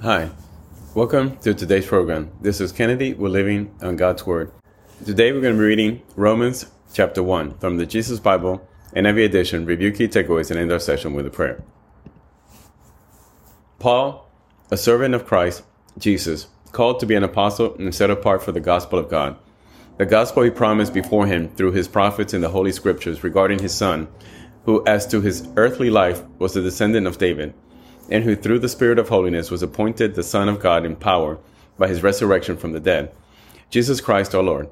Hi, welcome to today's program. This is Kennedy. We're living on God's Word. Today we're going to be reading Romans chapter 1 from the Jesus Bible NIV edition. Review key takeaways and end our session with a prayer. Paul, a servant of Christ Jesus, called to be an apostle and set apart for the gospel of God. The gospel he promised before him through his prophets in the Holy Scriptures regarding his son, who, as to his earthly life, was a descendant of David and who through the Spirit of holiness was appointed the Son of God in power by his resurrection from the dead, Jesus Christ our Lord.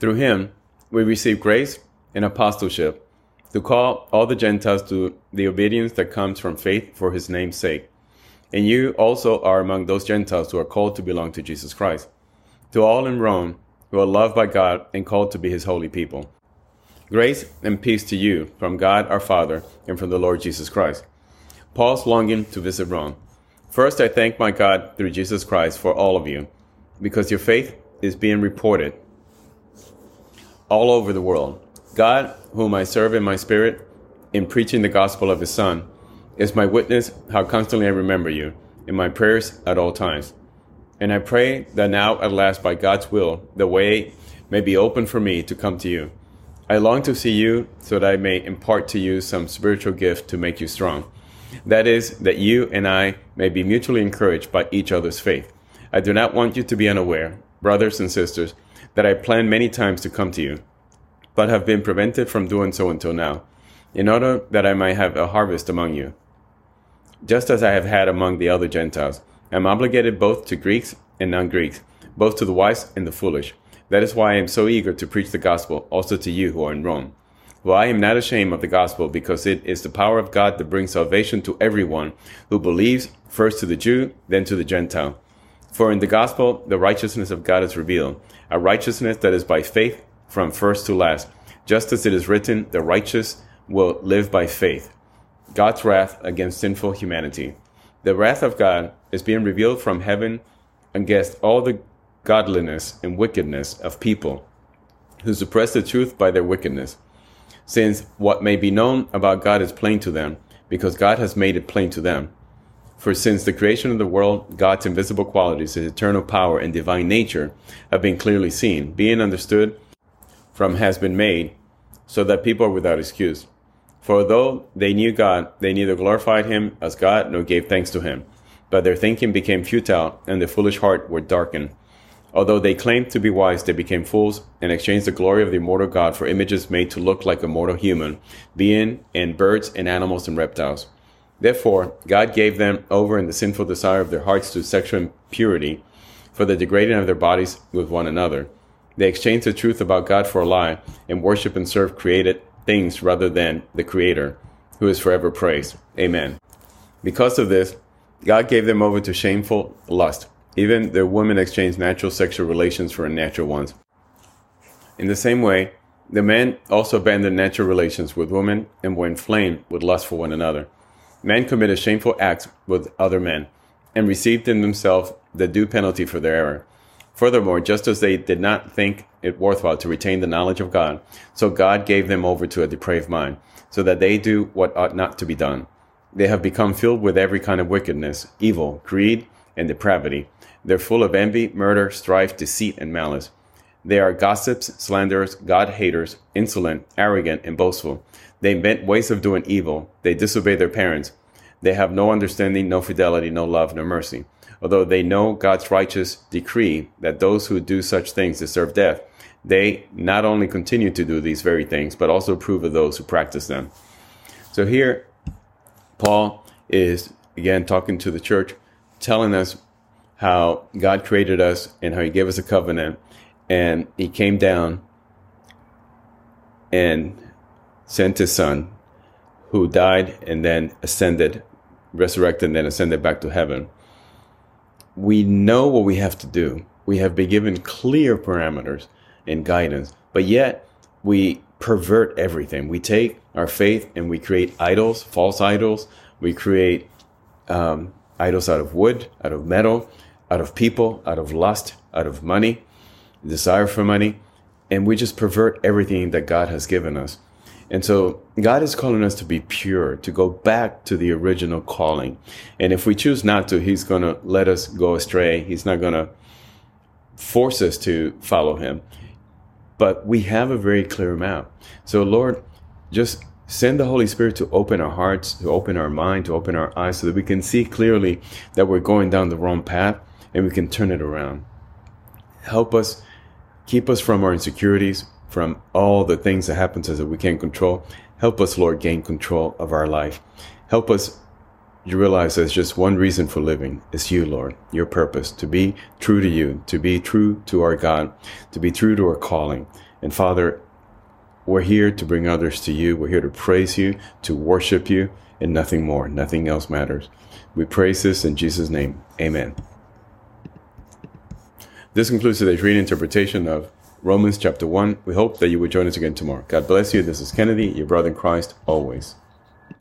Through him we receive grace and apostleship to call all the Gentiles to the obedience that comes from faith for his name's sake. And you also are among those Gentiles who are called to belong to Jesus Christ. To all in Rome who are loved by God and called to be his holy people. Grace and peace to you from God our Father and from the Lord Jesus Christ. Paul's longing to visit Rome. First, I thank my God through Jesus Christ for all of you, because your faith is being reported all over the world. God, whom I serve in my spirit in preaching the gospel of his Son, is my witness how constantly I remember you in my prayers at all times. And I pray that now, at last, by God's will, the way may be open for me to come to you. I long to see you so that I may impart to you some spiritual gift to make you strong that is, that you and I may be mutually encouraged by each other's faith. I do not want you to be unaware, brothers and sisters, that I planned many times to come to you, but have been prevented from doing so until now, in order that I might have a harvest among you. Just as I have had among the other Gentiles, I am obligated both to Greeks and non Greeks, both to the wise and the foolish. That is why I am so eager to preach the gospel also to you who are in Rome. For I am not ashamed of the gospel, because it is the power of God that brings salvation to everyone who believes, first to the Jew, then to the Gentile. For in the gospel, the righteousness of God is revealed, a righteousness that is by faith from first to last. Just as it is written, the righteous will live by faith. God's wrath against sinful humanity. The wrath of God is being revealed from heaven against all the godliness and wickedness of people who suppress the truth by their wickedness since what may be known about God is plain to them, because God has made it plain to them. For since the creation of the world, God's invisible qualities, his eternal power and divine nature, have been clearly seen, being understood from has been made, so that people are without excuse. For though they knew God, they neither glorified him as God nor gave thanks to him. But their thinking became futile, and their foolish heart were darkened. Although they claimed to be wise, they became fools and exchanged the glory of the immortal God for images made to look like a mortal human being and birds and animals and reptiles. Therefore, God gave them over in the sinful desire of their hearts to sexual impurity for the degrading of their bodies with one another. They exchanged the truth about God for a lie and worship and serve created things rather than the Creator, who is forever praised. Amen. Because of this, God gave them over to shameful lust even the women exchange natural sexual relations for unnatural ones. In the same way, the men also abandoned natural relations with women and were inflamed with lust for one another. Men committed shameful acts with other men and received in themselves the due penalty for their error. Furthermore, just as they did not think it worthwhile to retain the knowledge of God, so God gave them over to a depraved mind, so that they do what ought not to be done. They have become filled with every kind of wickedness, evil, greed, and depravity. They're full of envy, murder, strife, deceit, and malice. They are gossips, slanderers, God haters, insolent, arrogant, and boastful. They invent ways of doing evil. They disobey their parents. They have no understanding, no fidelity, no love, no mercy. Although they know God's righteous decree that those who do such things deserve death, they not only continue to do these very things, but also approve of those who practice them. So here, Paul is again talking to the church, telling us how God created us and how He gave us a covenant, and He came down and sent His Son, who died and then ascended, resurrected, and then ascended back to heaven. We know what we have to do. We have been given clear parameters and guidance, but yet we pervert everything. We take our faith and we create idols, false idols. We create um, idols out of wood, out of metal, out of people, out of lust, out of money, desire for money, and we just pervert everything that God has given us. And so God is calling us to be pure, to go back to the original calling. And if we choose not to, He's going to let us go astray. He's not going to force us to follow Him. But we have a very clear map. So, Lord, just send the Holy Spirit to open our hearts, to open our mind, to open our eyes so that we can see clearly that we're going down the wrong path and we can turn it around. Help us, keep us from our insecurities, from all the things that happen to us that we can't control. Help us, Lord, gain control of our life. Help us you realize there's just one reason for living. It's you, Lord, your purpose, to be true to you, to be true to our God, to be true to our calling. And Father, we're here to bring others to you. We're here to praise you, to worship you, and nothing more. Nothing else matters. We praise this in Jesus' name. Amen. This concludes today's reading interpretation of Romans chapter 1. We hope that you will join us again tomorrow. God bless you. This is Kennedy, your brother in Christ, always.